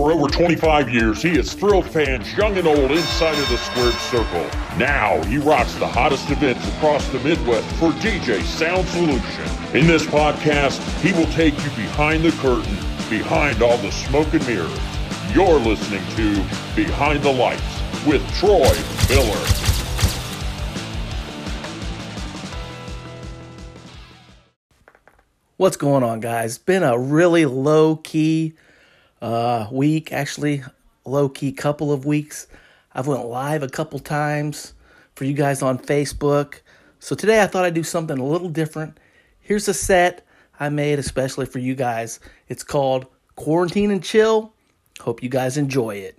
For over 25 years, he has thrilled fans young and old inside of the squared circle. Now, he rocks the hottest events across the Midwest for DJ Sound Solution. In this podcast, he will take you behind the curtain, behind all the smoke and mirrors. You're listening to Behind the Lights with Troy Miller. What's going on, guys? Been a really low key uh, week, actually, low key couple of weeks. I've went live a couple times for you guys on Facebook. So today I thought I'd do something a little different. Here's a set I made especially for you guys. It's called Quarantine and Chill. Hope you guys enjoy it.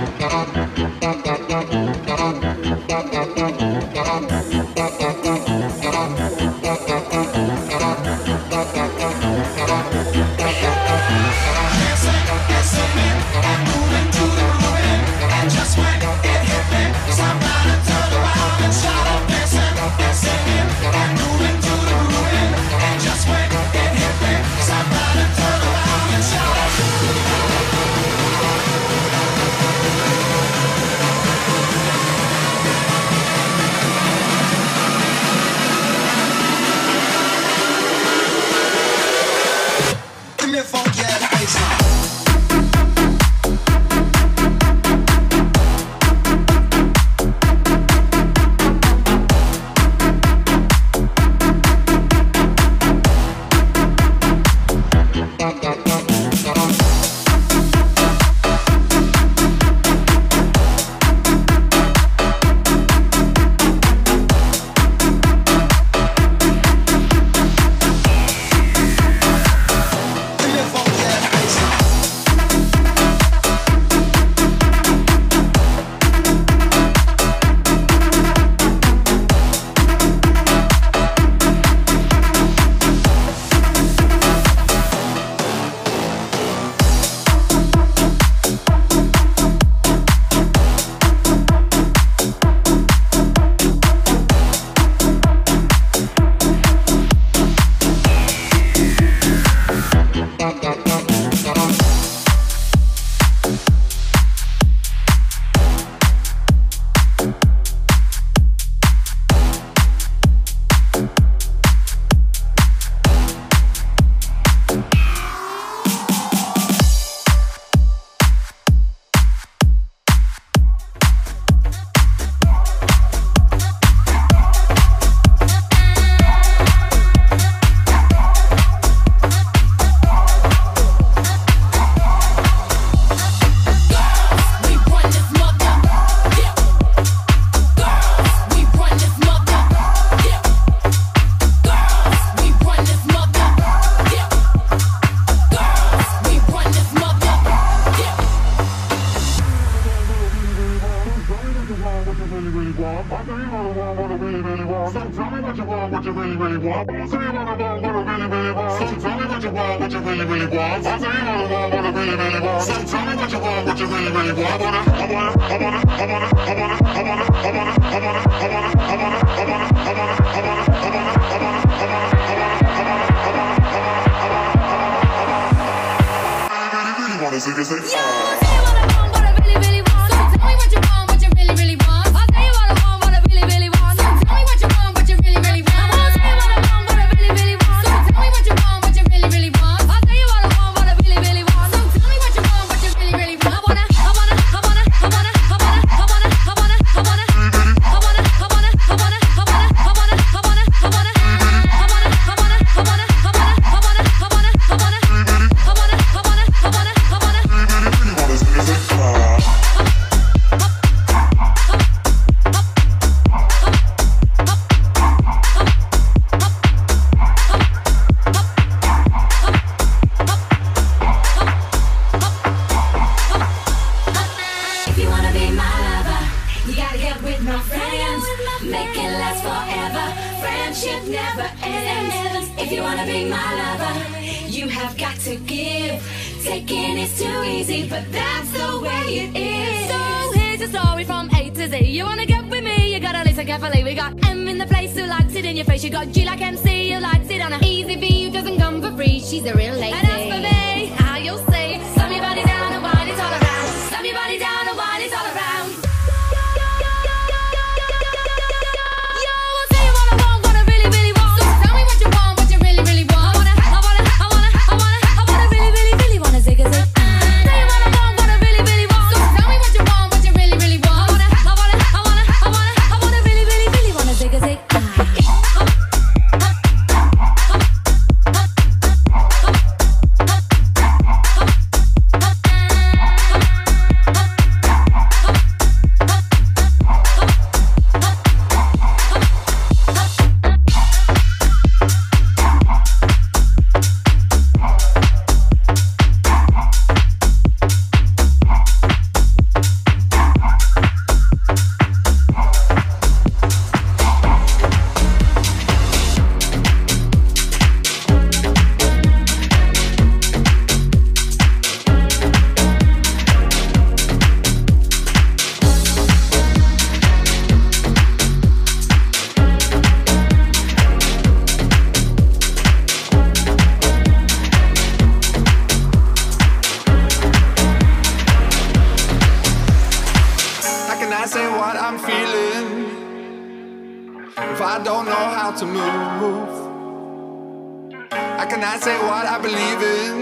I cannot say what I believe in.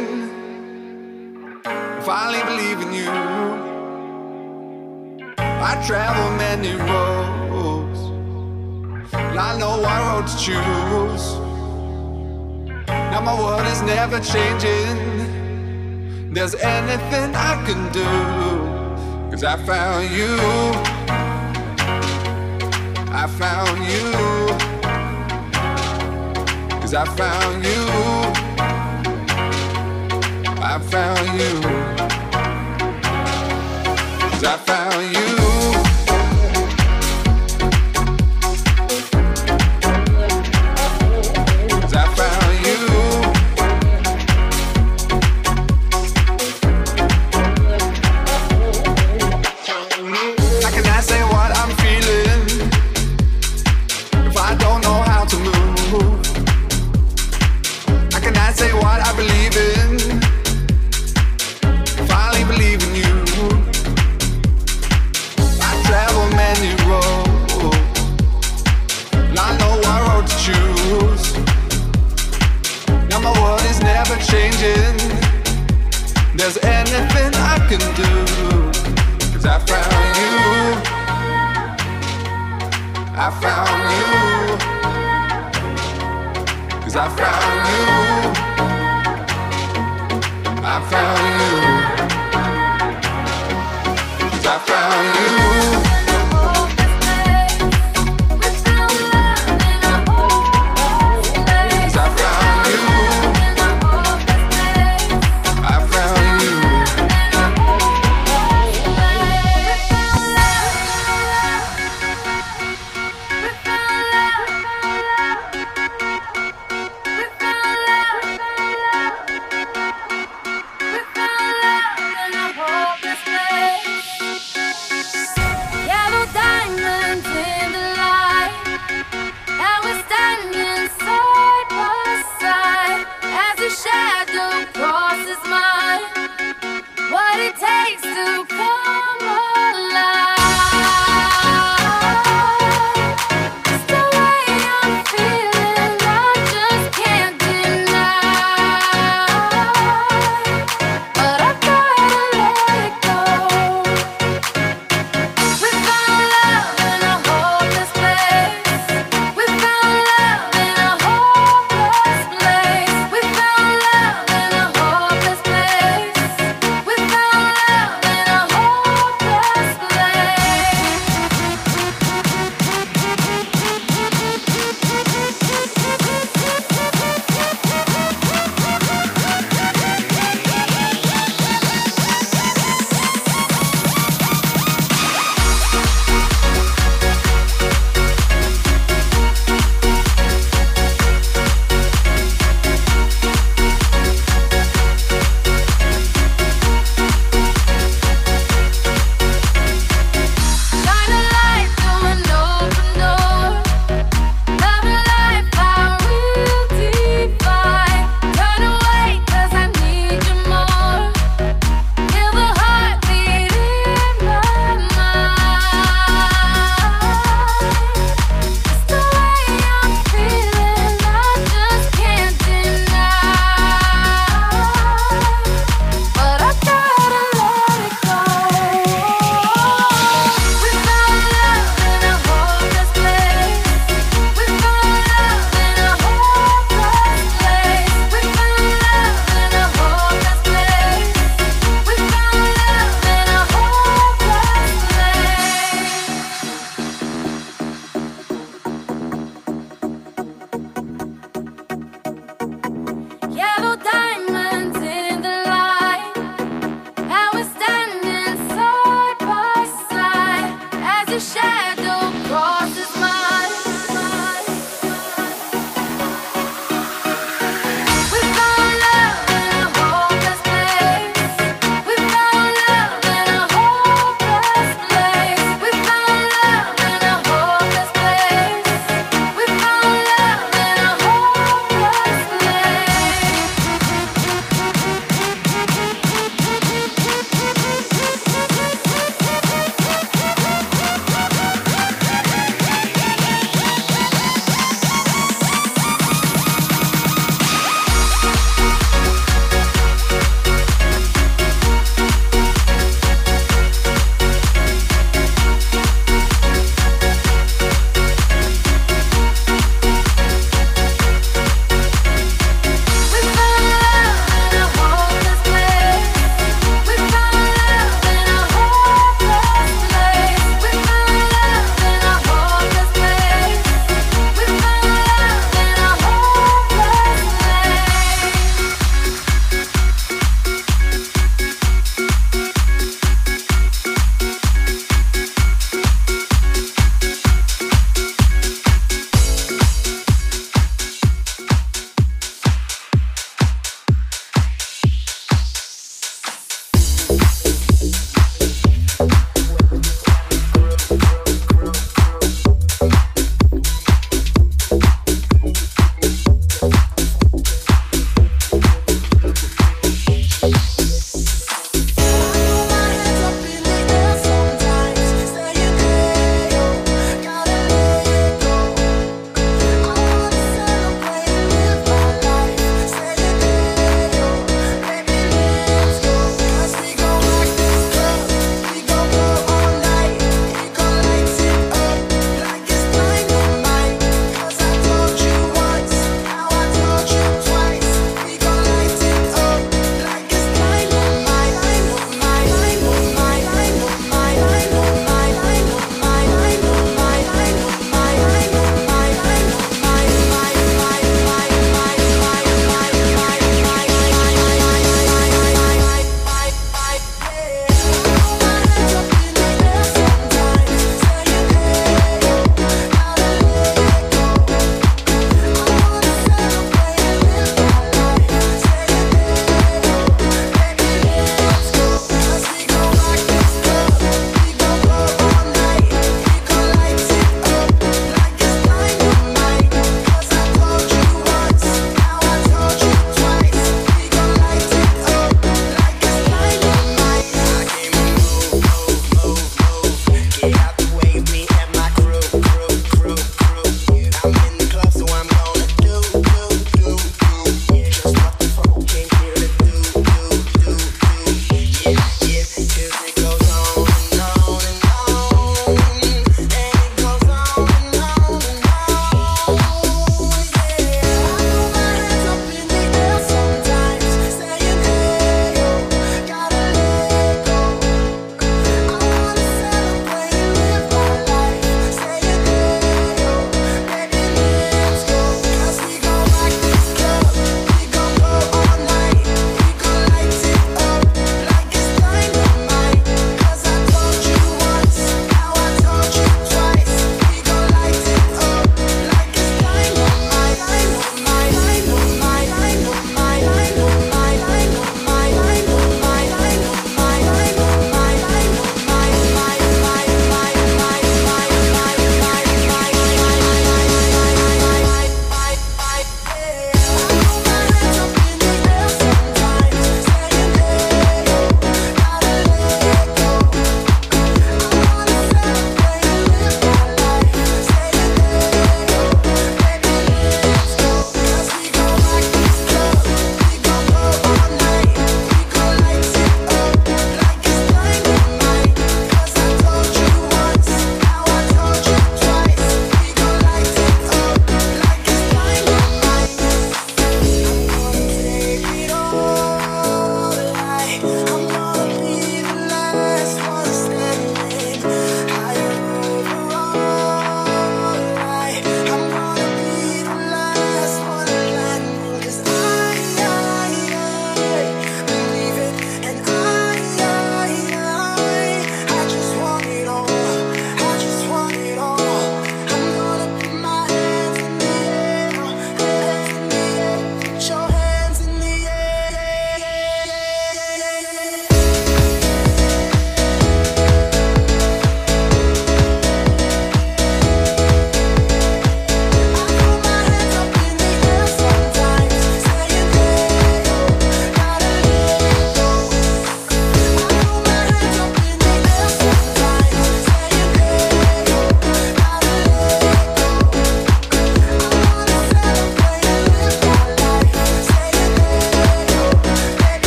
I finally believe in you. I travel many roads, and I know what road to choose. Now my world is never changing. There's anything I can do, cause I found you. I found you. Cause I found you. I found you. Cause I found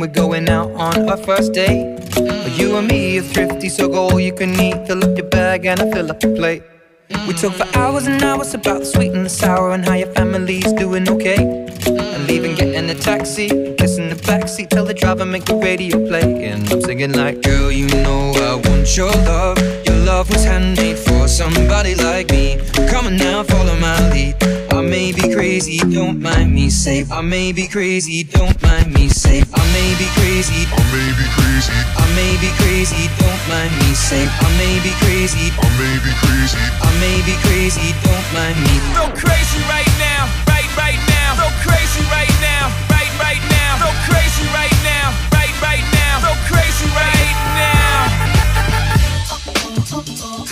We're going out on our first date. But you and me are thrifty, so go all you can eat. Fill up your bag and I fill up your plate. We talk for hours and hours about the sweet and the sour and how your family's doing okay. And leaving, getting a taxi, kissing the backseat, tell the driver make the radio play. And I'm singing like, girl, you know I want your love. Your love was handmade for somebody like me. Come on now, follow my lead. I may be crazy, don't mind me. Say, I may be crazy, don't mind me. Say, I may be crazy, I may be crazy, I may be crazy, don't mind me. Say, I may be crazy, I may be crazy. I may be crazy, don't mind me. Go crazy right now, right, right now. Go crazy right now, right, right now. Go crazy right now, right, right now. Go crazy right now.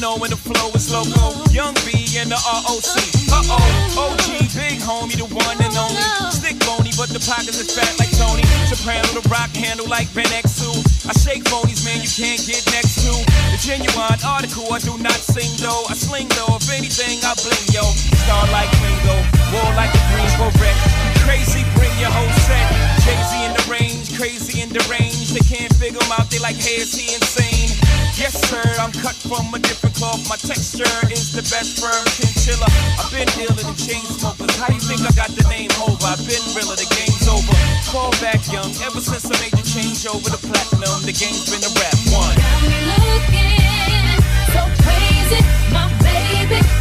know when the flow is loco. Young B and the ROC. Uh oh, OG, big homie, the one and only. Stick bony, but the pockets is fat like Tony. Soprano, the rock handle like Ben X2. I shake phonies, man, you can't get next to. The genuine article, I do not sing though. I sling though, if anything, I bling yo. Star like Ringo, war like a Greensboro wreck. Crazy, bring your whole set. Jay-Z in the range, crazy and deranged. They can't figure him out, they like, hey, is he insane? Yes, sir, I'm cut from a different cloth. My texture is the best firm chinchilla. I've been dealing in chain smokers. How do you think I got the name over? I've been realer, the game's over. Fall back young, ever since I made the change over to platinum, the game's been a rap one. Got me looking so crazy, my baby.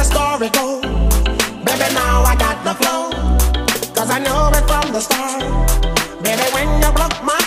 The story goes. Baby, now I got the flow. Cause I knew it from the start. Baby, when you broke my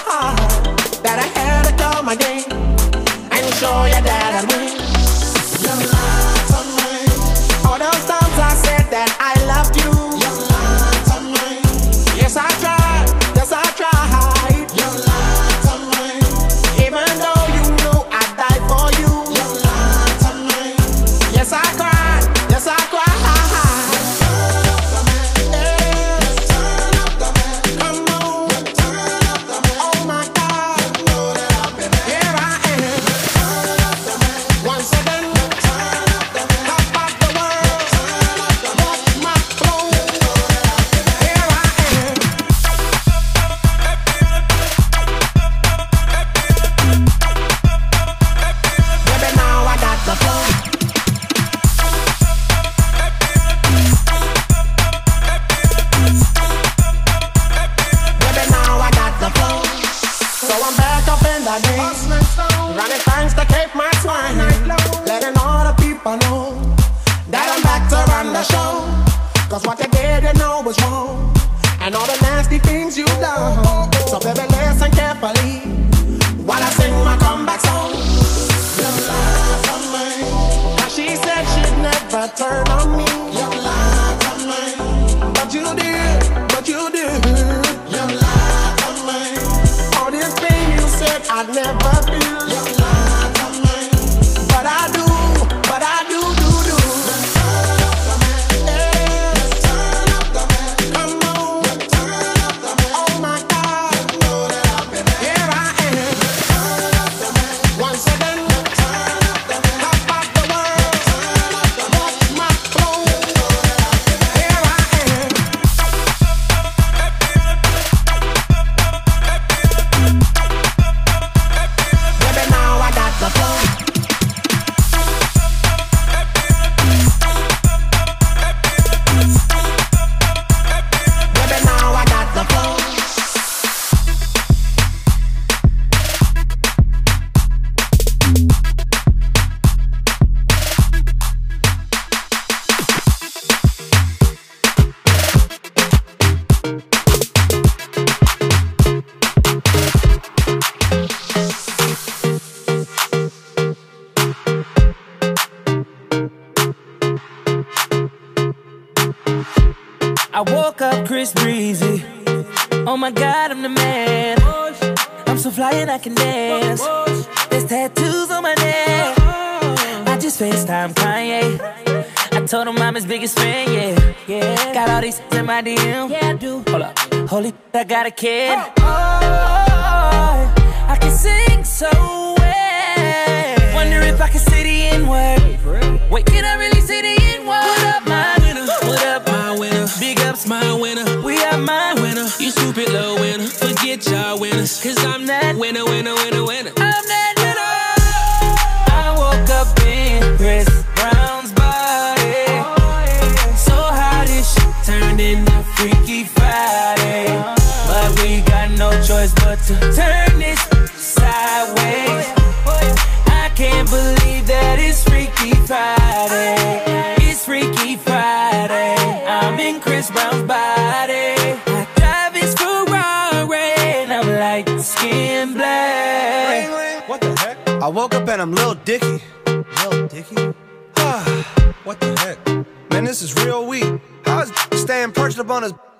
him I'm his biggest fan, yeah. yeah. Got all these in my DM. Yeah, I do. Hold up. Holy, I got a kid. Oh, I can sing so well. Wonder if I can say the N word. Wait, can I really say the N word? What up, my winner? What up, my winner? Big ups, my winner. We are my winner. You stupid little winner. Forget y'all winners. Cause I'm that winner, winner, winner, winner. Winner. Woke up and I'm Lil Dicky. Lil Dicky? what the heck? Man, this is real weak. How's staying perched up on his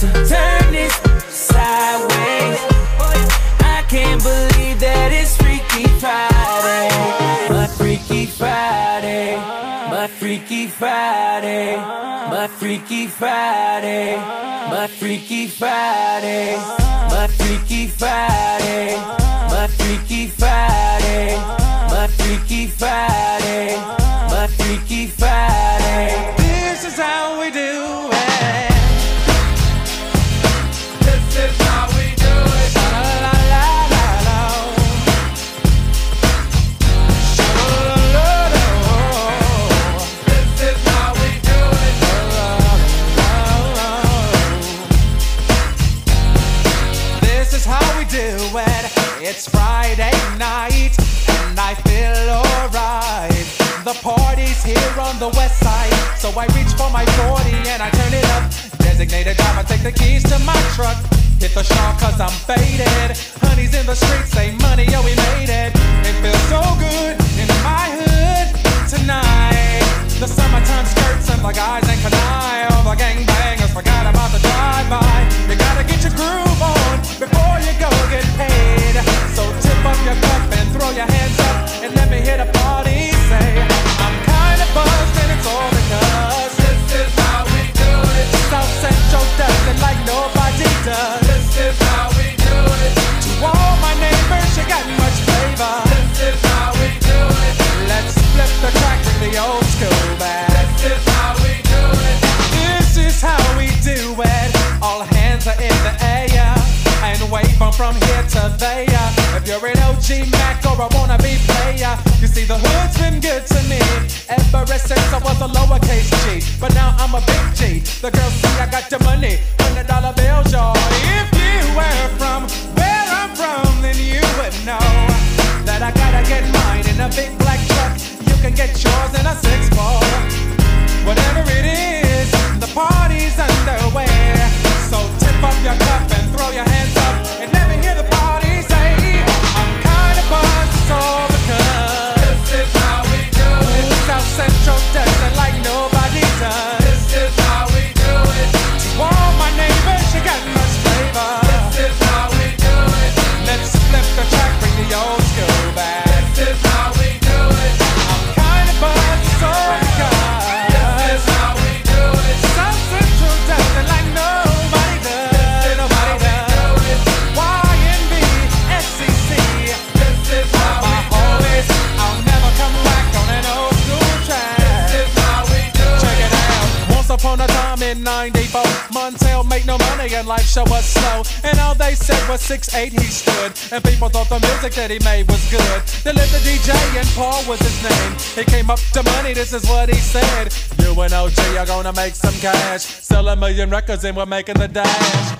to turn this sideways. I can't believe that it's Freaky Friday. My Freaky Friday. My Freaky Friday. My Freaky Friday. My Freaky Friday. My Freaky Friday. My Freaky Friday. My Freaky Friday. Night and I feel alright. The party's here on the west side, so I reach for my 40 and I turn it up. Designated driver, take the keys to my truck. Hit the shop cause I'm faded. Honey's in the streets, say money, oh we made it. It feels so good in my hood tonight. The summertime skirts and the guys ain't canine. All the gangbangers forgot about the drive-by. You gotta get your groove on before you go get paid. Up your cup and throw your hands up and let me hear the party say, I'm kinda buzzed and it's all because this is how we do it. South Central does it like nobody does. This is how we do it. To all my neighbors, you got much flavor. This is how we do it. Let's flip the track, bring the old school back. This is how we do it. This is how we do it. All hands are in the air and wave 'em from here to there. You're an OG Mac or a wannabe player, you see the hood's been good to me ever since I was a lowercase G. But now I'm a big G. The girls see I got the money, hundred dollar bills, y'all. If you were from where I'm from, then you would know that I gotta get mine in a big black truck. You can get yours in a six four. Whatever it is, show was slow. And all they said was 6'8 he stood. And people thought the music that he made was good. They lived the DJ and Paul was his name. He came up to money, this is what he said. You and OG are gonna make some cash. Sell a million records and we're making the dash.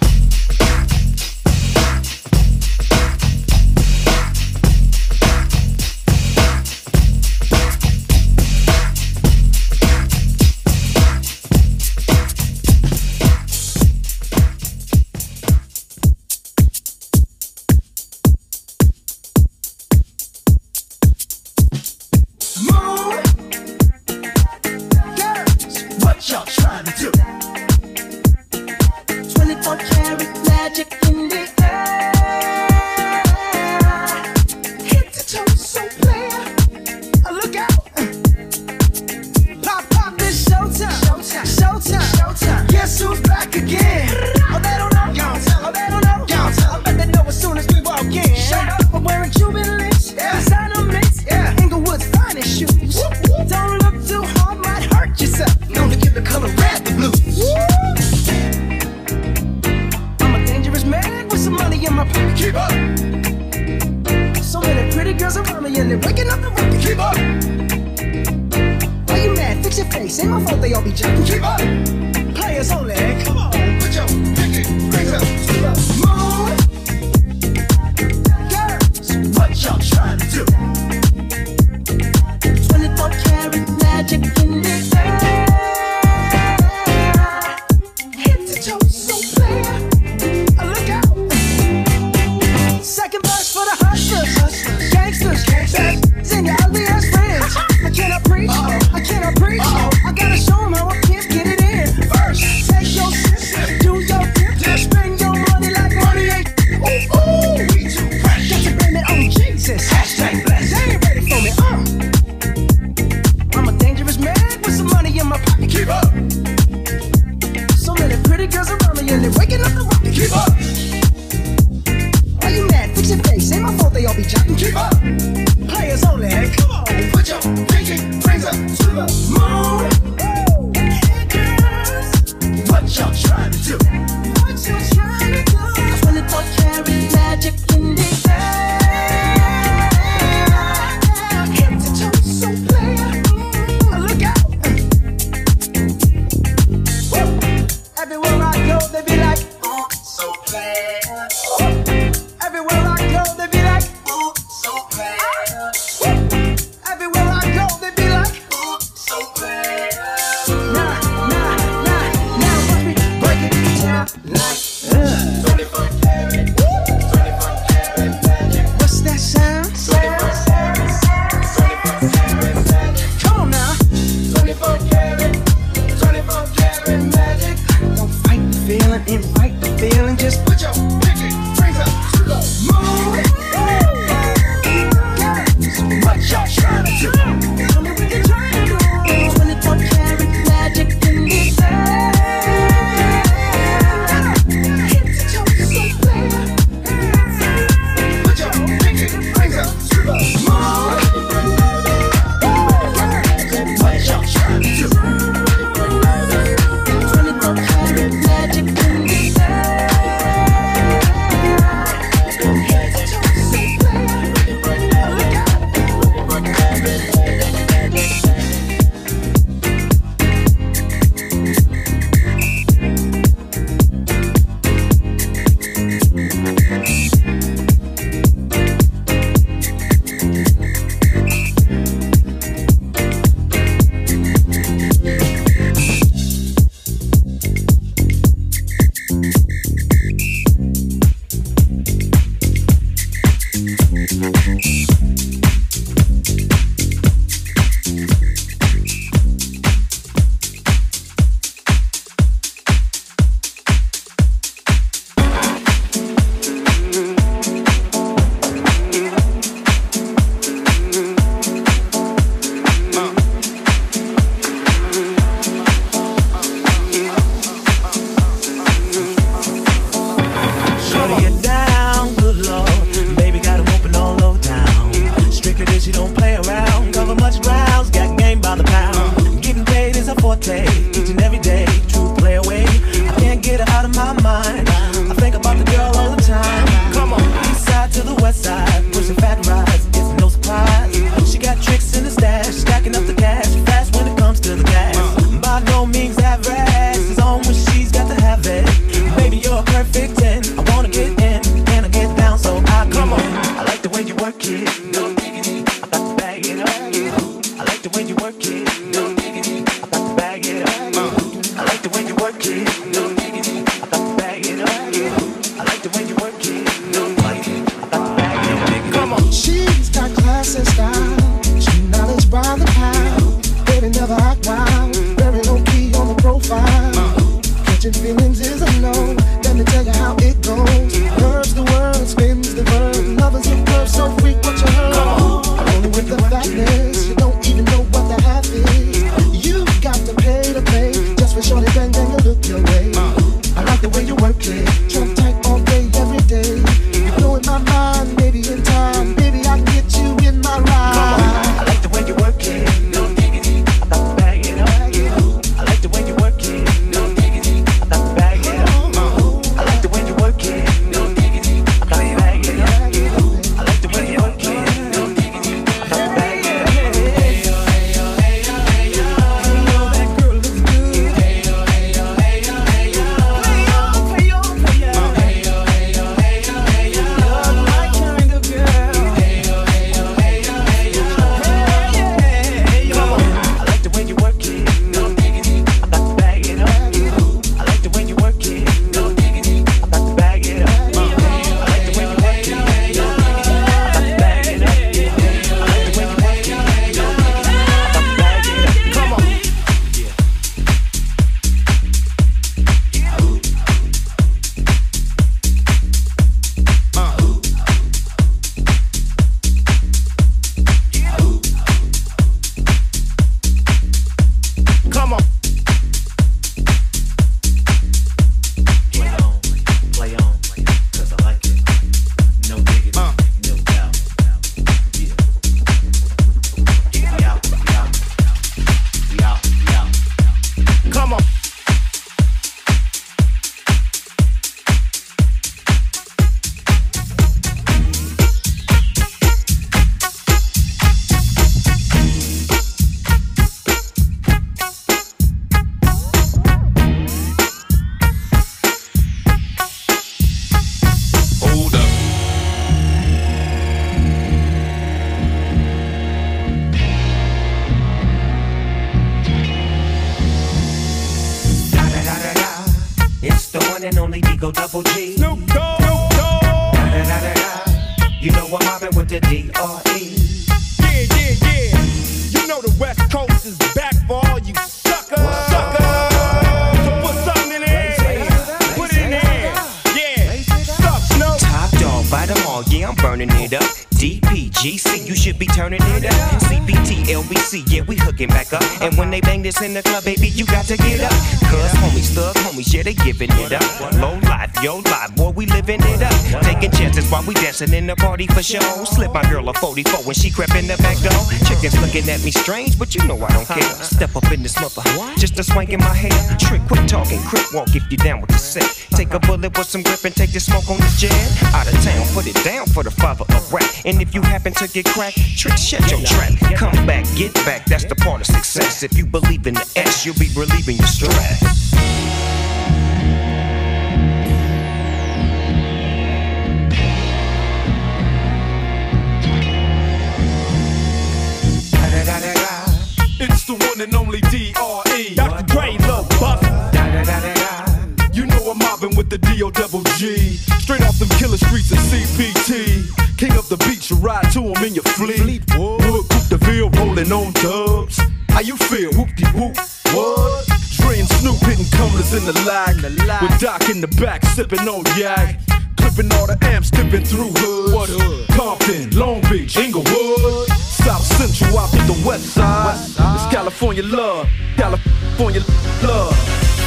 while we dancing in the party for show. Slip my girl a 44 when she crept in the back door. Chickens looking at me strange, but you know I don't care. Step up in this mother, just a swank in my hair. Trick, quit talking, quick walk if you down with the set. Take a bullet with some grip and take the smoke on the jet. Out of town, put it down for the father of rap. And if you happen to get cracked, trick, shut your trap. Come back, get back, that's the part of success. If you believe in the S, you'll be relieving your stress. It's the one and only D.R.E. Dr. Dre, Lil Buff. You know I'm mobbing with the D.O. Double G. Straight off them killer streets of CPT. King of the beach, you ride to him in your fleet. Wood, Coupe de Ville, rolling on dubs. How you feel? Whoop-de-whoop, what? homeless in the lag. With Doc in the back, sipping on yak. Clipping all the amps, dipping through hoods. What hood? Compton, Long Beach, Inglewood. South Central, out in the west side. It's California love. California love.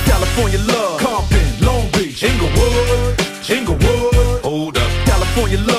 California love. Compton, Long Beach, Inglewood. Inglewood. Hold up. California love.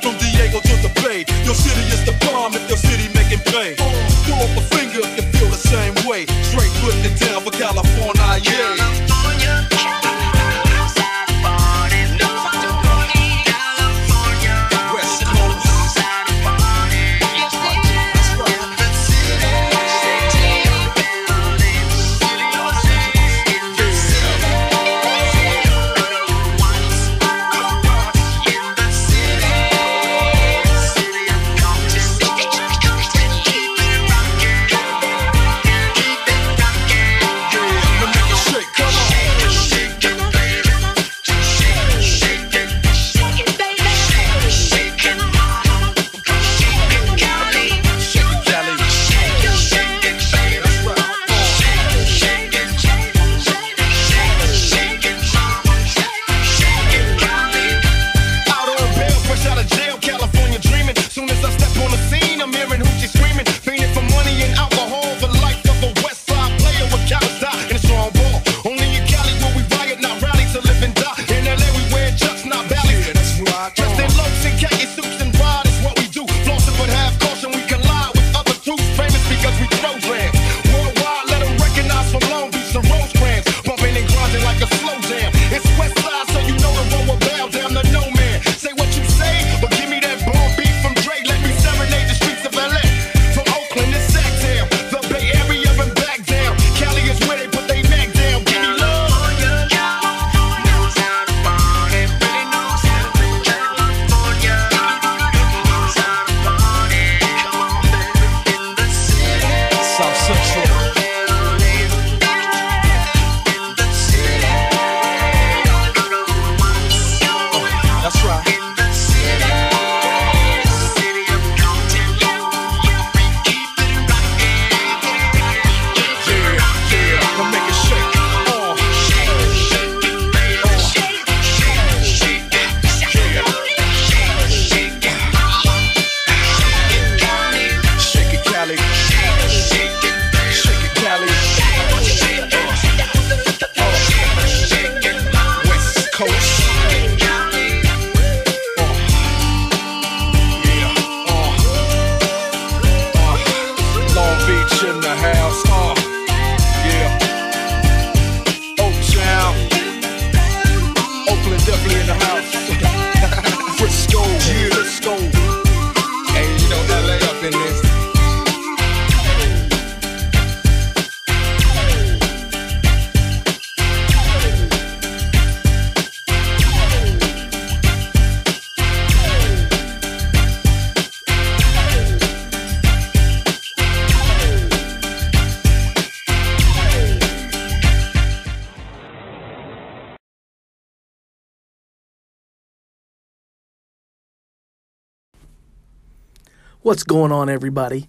What's going on, everybody?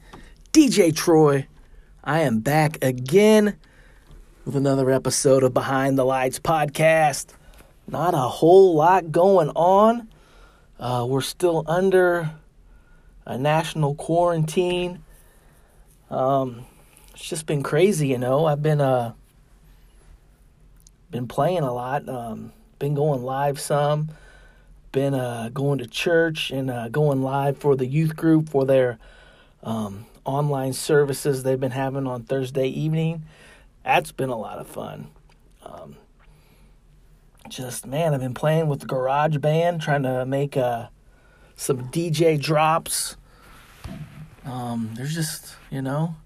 DJ Troy. I am back again with another episode of Behind the Lights podcast. Not a whole lot going on. Uh, we're still under a national quarantine. Um, it's just been crazy, you know. I've been uh, been playing a lot. Um, been going live some. Been uh, going to church and uh, going live for the youth group for their um, online services they've been having on Thursday evening. That's been a lot of fun. Um, just man, I've been playing with the Garage Band, trying to make uh, some DJ drops. Um, there's just you know,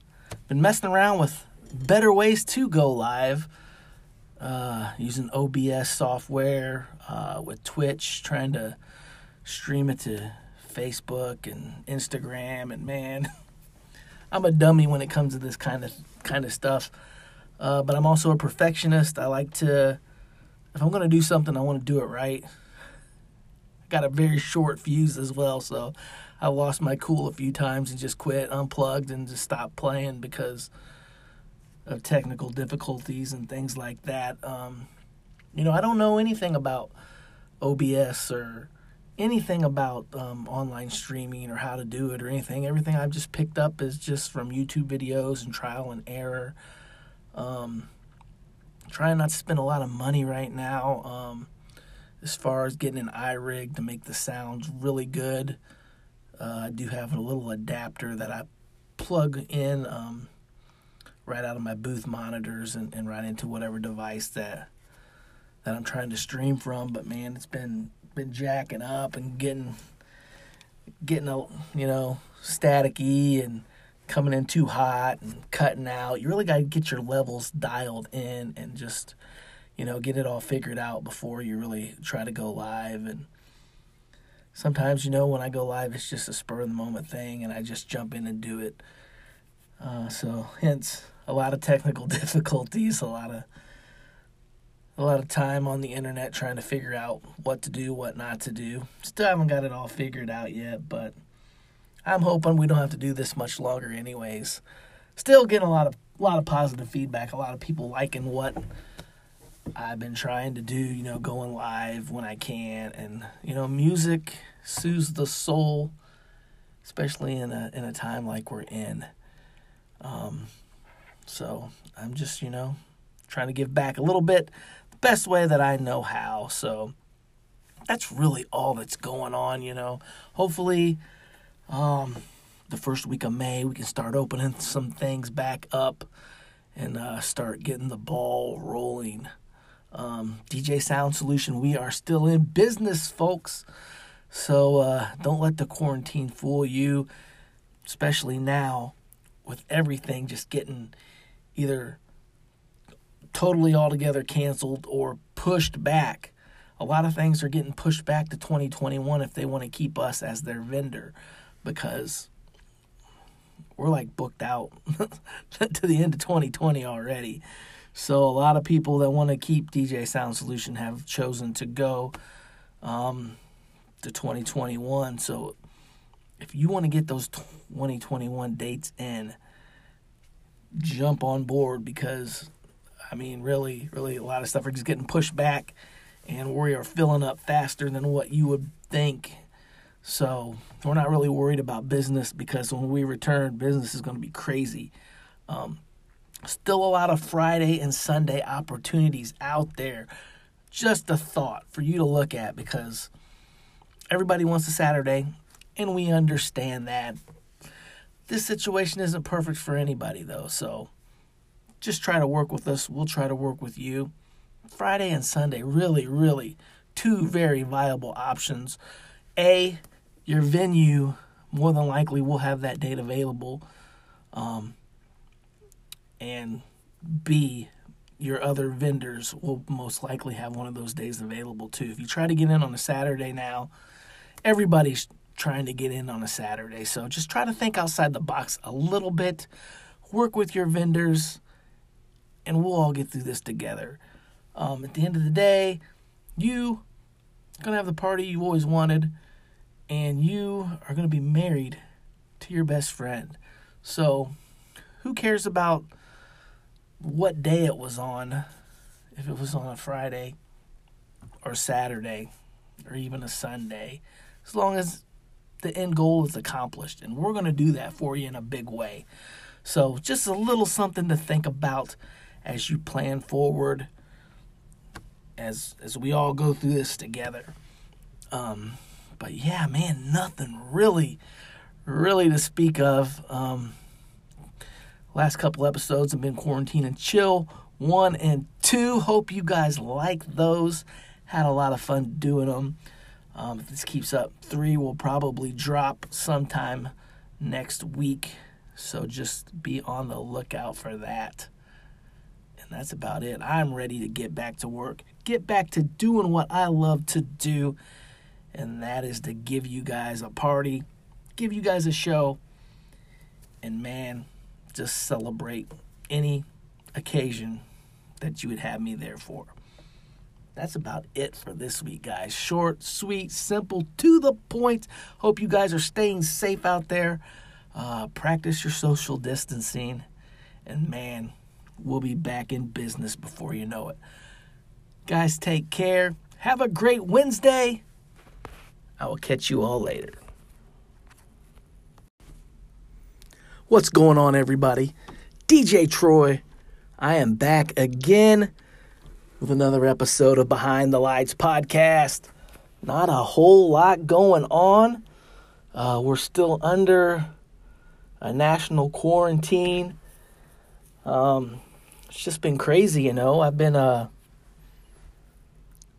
been messing around with better ways to go live. Uh, using OBS software uh, with Twitch, trying to stream it to Facebook and Instagram, and man, I'm a dummy when it comes to this kind of kind of stuff. Uh, but I'm also a perfectionist. I like to, if I'm gonna do something, I want to do it right. I got a very short fuse as well, so I lost my cool a few times and just quit, unplugged, and just stopped playing because of technical difficulties and things like that. Um, you know, I don't know anything about OBS or anything about um, online streaming or how to do it or anything. Everything I've just picked up is just from YouTube videos and trial and error. Um, trying not to spend a lot of money right now um, as far as getting an iRig to make the sounds really good. Uh, I do have a little adapter that I plug in um, right out of my booth monitors and, and right into whatever device that that I'm trying to stream from. But man, it's been been jacking up and getting getting a you know staticky and coming in too hot and cutting out. You really got to get your levels dialed in and just you know get it all figured out before you really try to go live and sometimes you know when i go live it's just a spur of the moment thing and i just jump in and do it uh, so hence a lot of technical difficulties a lot of a lot of time on the internet trying to figure out what to do what not to do. Still haven't got it all figured out yet but i'm hoping we don't have to do this much longer anyways. Still getting a lot of a lot of positive feedback a lot of people liking what I've been trying to do, you know, going live when I can, and you know, music soothes the soul, especially in a in a time like we're in. Um, so I'm just, you know, trying to give back a little bit, the best way that I know how. So that's really all that's going on, you know. Hopefully, um, the first week of May we can start opening some things back up and uh, start getting the ball rolling. Um, DJ Sound Solution, we are still in business, folks. So uh, don't let the quarantine fool you, especially now with everything just getting either totally altogether canceled or pushed back. A lot of things are getting pushed back to 2021 if they want to keep us as their vendor because we're like booked out to the end of 2020 already. So a lot of people that want to keep DJ Sound Solution have chosen to go um, to 2021. So if you want to get those 2021 dates in, jump on board because I mean, really, really, a lot of stuff are just getting pushed back, and we are filling up faster than what you would think. So we're not really worried about business because when we return, business is going to be crazy. Um, still a lot of Friday and Sunday opportunities out there. Just a thought for you to look at because everybody wants a Saturday, and we understand that. This situation isn't perfect for anybody, though, so just try to work with us. We'll try to work with you. Friday and Sunday, really, really two very viable options. A, your venue more than likely will have that date available. Um, and B, your other vendors will most likely have one of those days available too. If you try to get in on a Saturday now, everybody's trying to get in on a Saturday. So just try to think outside the box a little bit. Work with your vendors, and we'll all get through this together. Um, at the end of the day, you are gonna have the party you always wanted, and you are gonna be married to your best friend. So, who cares about what day it was on? If it was on a Friday or Saturday or even a Sunday, as long as the end goal is accomplished. And we're going to do that for you in a big way. So, just a little something to think about as you plan forward, as as we all go through this together. Um, but yeah, man, nothing really, really to speak of. Um, last couple episodes have been quarantine and chill one and two. Hope you guys like those. Had a lot of fun doing them. Um, if this keeps up, three will probably drop sometime next week. So just be on the lookout for that. And that's about it. I'm ready to get back to work, get back to doing what I love to do, and that is to give you guys a party, give you guys a show, and man, just celebrate any occasion that you would have me there for. That's about it for this week, guys. Short, sweet, simple, to the point. Hope you guys are staying safe out there. Uh, practice your social distancing. And man, we'll be back in business before you know it. Guys, take care. Have a great Wednesday. I will catch you all later. What's going on, everybody? DJ Troy. I am back again with another episode of Behind the Lights podcast. Not a whole lot going on. Uh, we're still under a national quarantine. Um, it's just been crazy, you know. I've been uh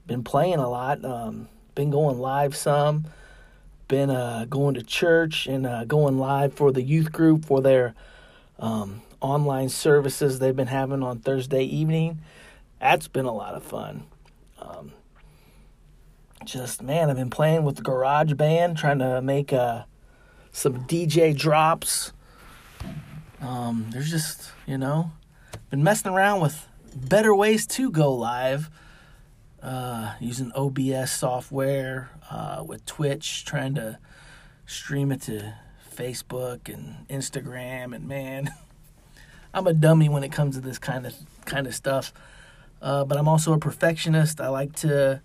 been playing a lot. Um, been going live some. Been uh, going to church and uh, going live for the youth group for their um, online services they've been having on Thursday evening. That's been a lot of fun. Um, just man, I've been playing with the Garage Band, trying to make uh, some DJ drops. Um, there's just you know, been messing around with better ways to go live. Uh, using OBS software uh, with Twitch, trying to stream it to Facebook and Instagram, and man, I'm a dummy when it comes to this kind of kind of stuff. Uh, but I'm also a perfectionist. I like to,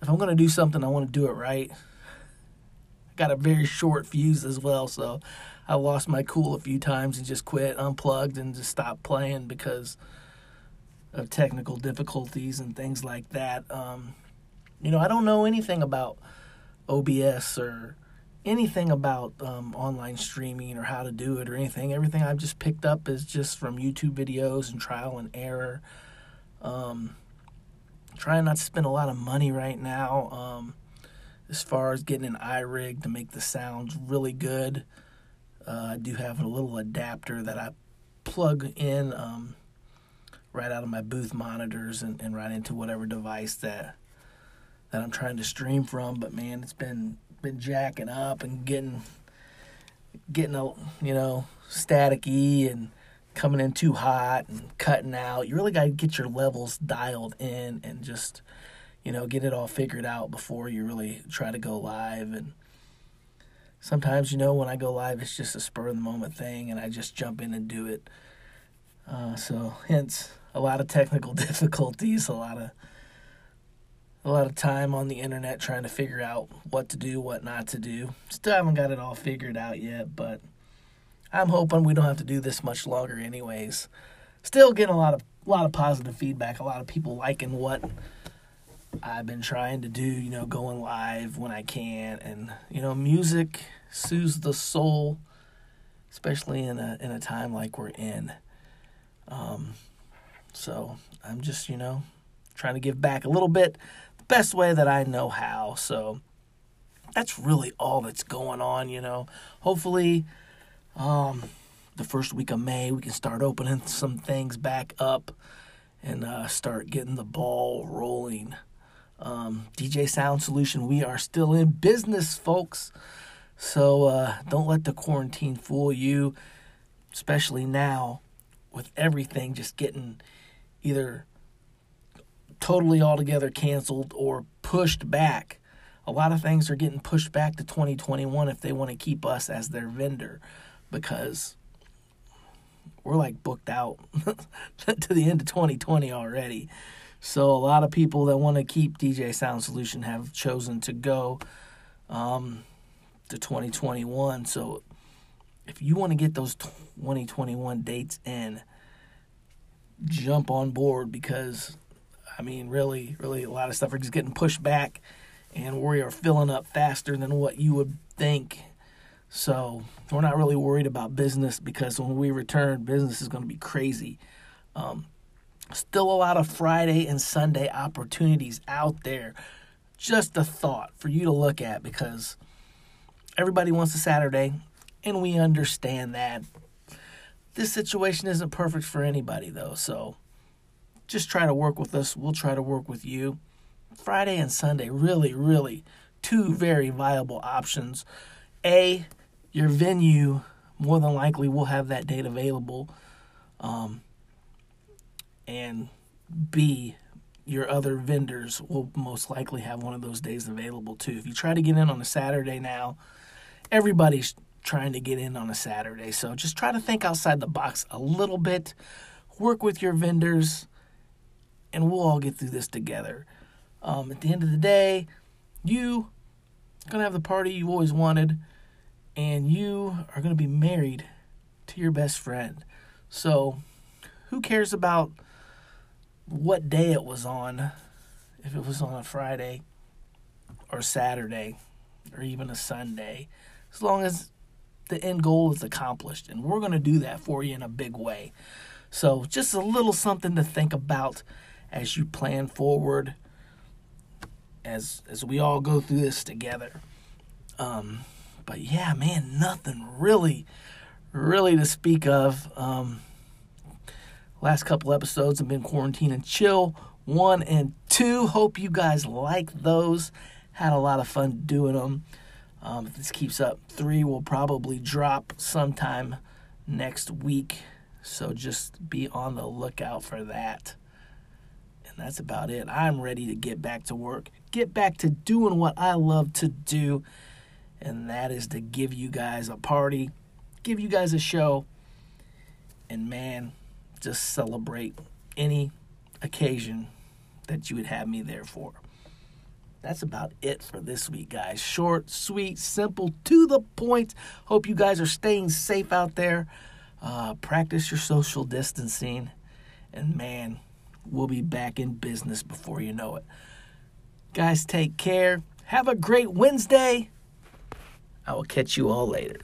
if I'm gonna do something, I want to do it right. I got a very short fuse as well, so I lost my cool a few times and just quit, unplugged, and just stopped playing because of technical difficulties and things like that. Um, you know, I don't know anything about OBS or anything about um, online streaming or how to do it or anything. Everything I've just picked up is just from YouTube videos and trial and error. Um, trying not to spend a lot of money right now um, as far as getting an iRig to make the sounds really good. Uh, I do have a little adapter that I plug in um, right out of my booth monitors and, and right into whatever device that that I'm trying to stream from. But man, it's been been jacking up and getting getting a you know staticky and coming in too hot and cutting out. You really got to get your levels dialed in and just you know get it all figured out before you really try to go live. And sometimes you know when i go live it's just a spur of the moment thing and i just jump in and do it. Uh, so hence a lot of technical difficulties a lot of a lot of time on the internet trying to figure out what to do what not to do. Still haven't got it all figured out yet but i'm hoping we don't have to do this much longer anyways still getting a lot of a lot of positive feedback a lot of people liking what I've been trying to do, you know, going live when I can, and you know, music soothes the soul, especially in a in a time like we're in. Um, so I'm just, you know, trying to give back a little bit, the best way that I know how. So that's really all that's going on, you know. Hopefully, um, the first week of May we can start opening some things back up and uh, start getting the ball rolling. Um, DJ Sound Solution, we are still in business, folks. So uh, don't let the quarantine fool you, especially now with everything just getting either totally altogether canceled or pushed back. A lot of things are getting pushed back to 2021 if they want to keep us as their vendor because we're like booked out to the end of 2020 already. So a lot of people that want to keep DJ Sound Solution have chosen to go um, to 2021. So if you want to get those 2021 dates in, jump on board because I mean, really, really, a lot of stuff are just getting pushed back, and we are filling up faster than what you would think. So we're not really worried about business because when we return, business is going to be crazy. Um, still a lot of Friday and Sunday opportunities out there. Just a thought for you to look at because everybody wants a Saturday, and we understand that. This situation isn't perfect for anybody, though, so just try to work with us. We'll try to work with you. Friday and Sunday, really, really two very viable options. A, your venue more than likely will have that date available. Um, and B, your other vendors will most likely have one of those days available too. If you try to get in on a Saturday now, everybody's trying to get in on a Saturday. So just try to think outside the box a little bit. Work with your vendors and we'll all get through this together. Um, at the end of the day, you gonna have the party you always wanted, and you are gonna be married to your best friend. So, who cares about what day it was on? If it was on a Friday or Saturday or even a Sunday, as long as the end goal is accomplished, and we're gonna do that for you in a big way. So, just a little something to think about as you plan forward as as we all go through this together um but yeah man nothing really really to speak of. Um last couple episodes have been quarantine and chill one and two. Hope you guys like those. Had a lot of fun doing them um, if this keeps up three will probably drop sometime next week. So just be on the lookout for that. And that's about it. I'm ready to get back to work, get back to doing what I love to do, and that is to give you guys a party, give you guys a show, and man, just celebrate any occasion that you would have me there for. That's about it for this week, guys. Short, sweet, simple, to the point. Hope you guys are staying safe out there. Uh, practice your social distancing. And man, we'll be back in business before you know it. Guys, take care. Have a great Wednesday. I will catch you all later.